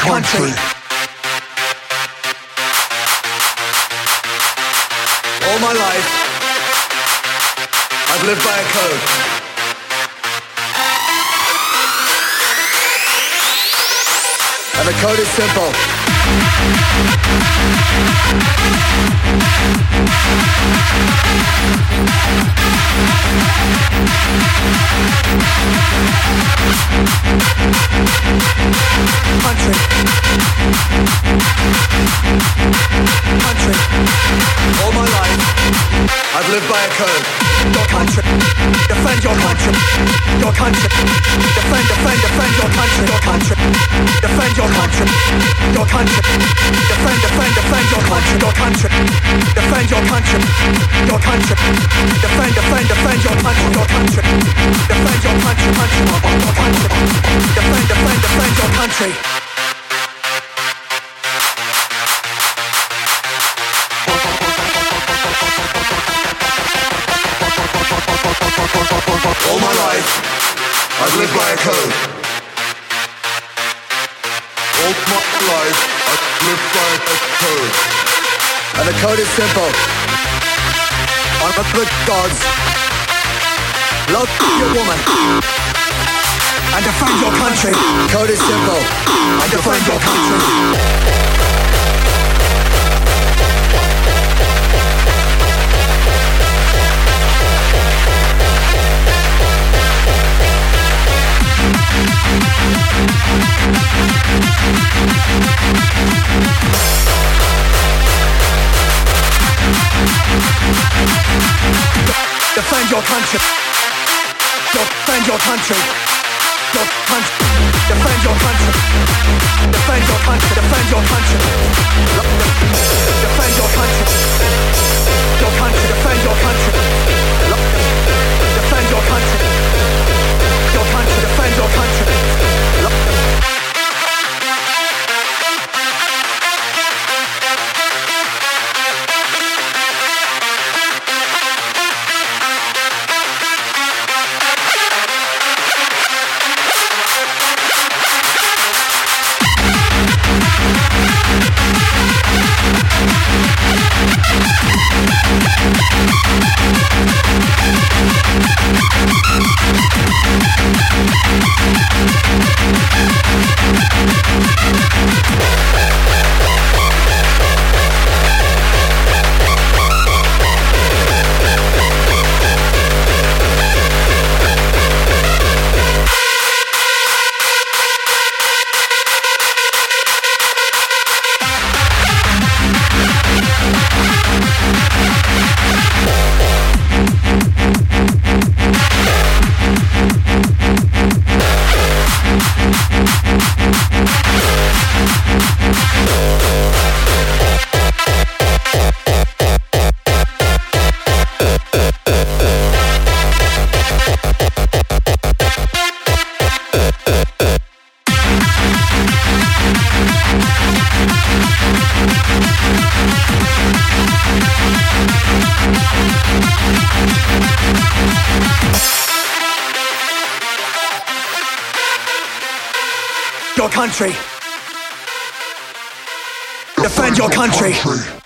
country. All my life, I've lived by a code. And the code is simple. Country. All my life, I've lived by a code. Your country. Defend your country. Your country. Defend, defend, defend your country. Your country. Defend your country. Your country. Defend, defend, defend your country. Your country. Defend your country. Your country. Defend, defend, defend your country. Your country. Defend your country. Country. Country. Defend, defend, defend your country. Life, I've lived by a code. All my life, I've lived by a code. And the code is simple. Honor the gods. Love your woman. And defend your country. Code is simple. And defend your country. Defend your country. Defend your country. Your country. Defend your country. Defend Your country. Defend your country.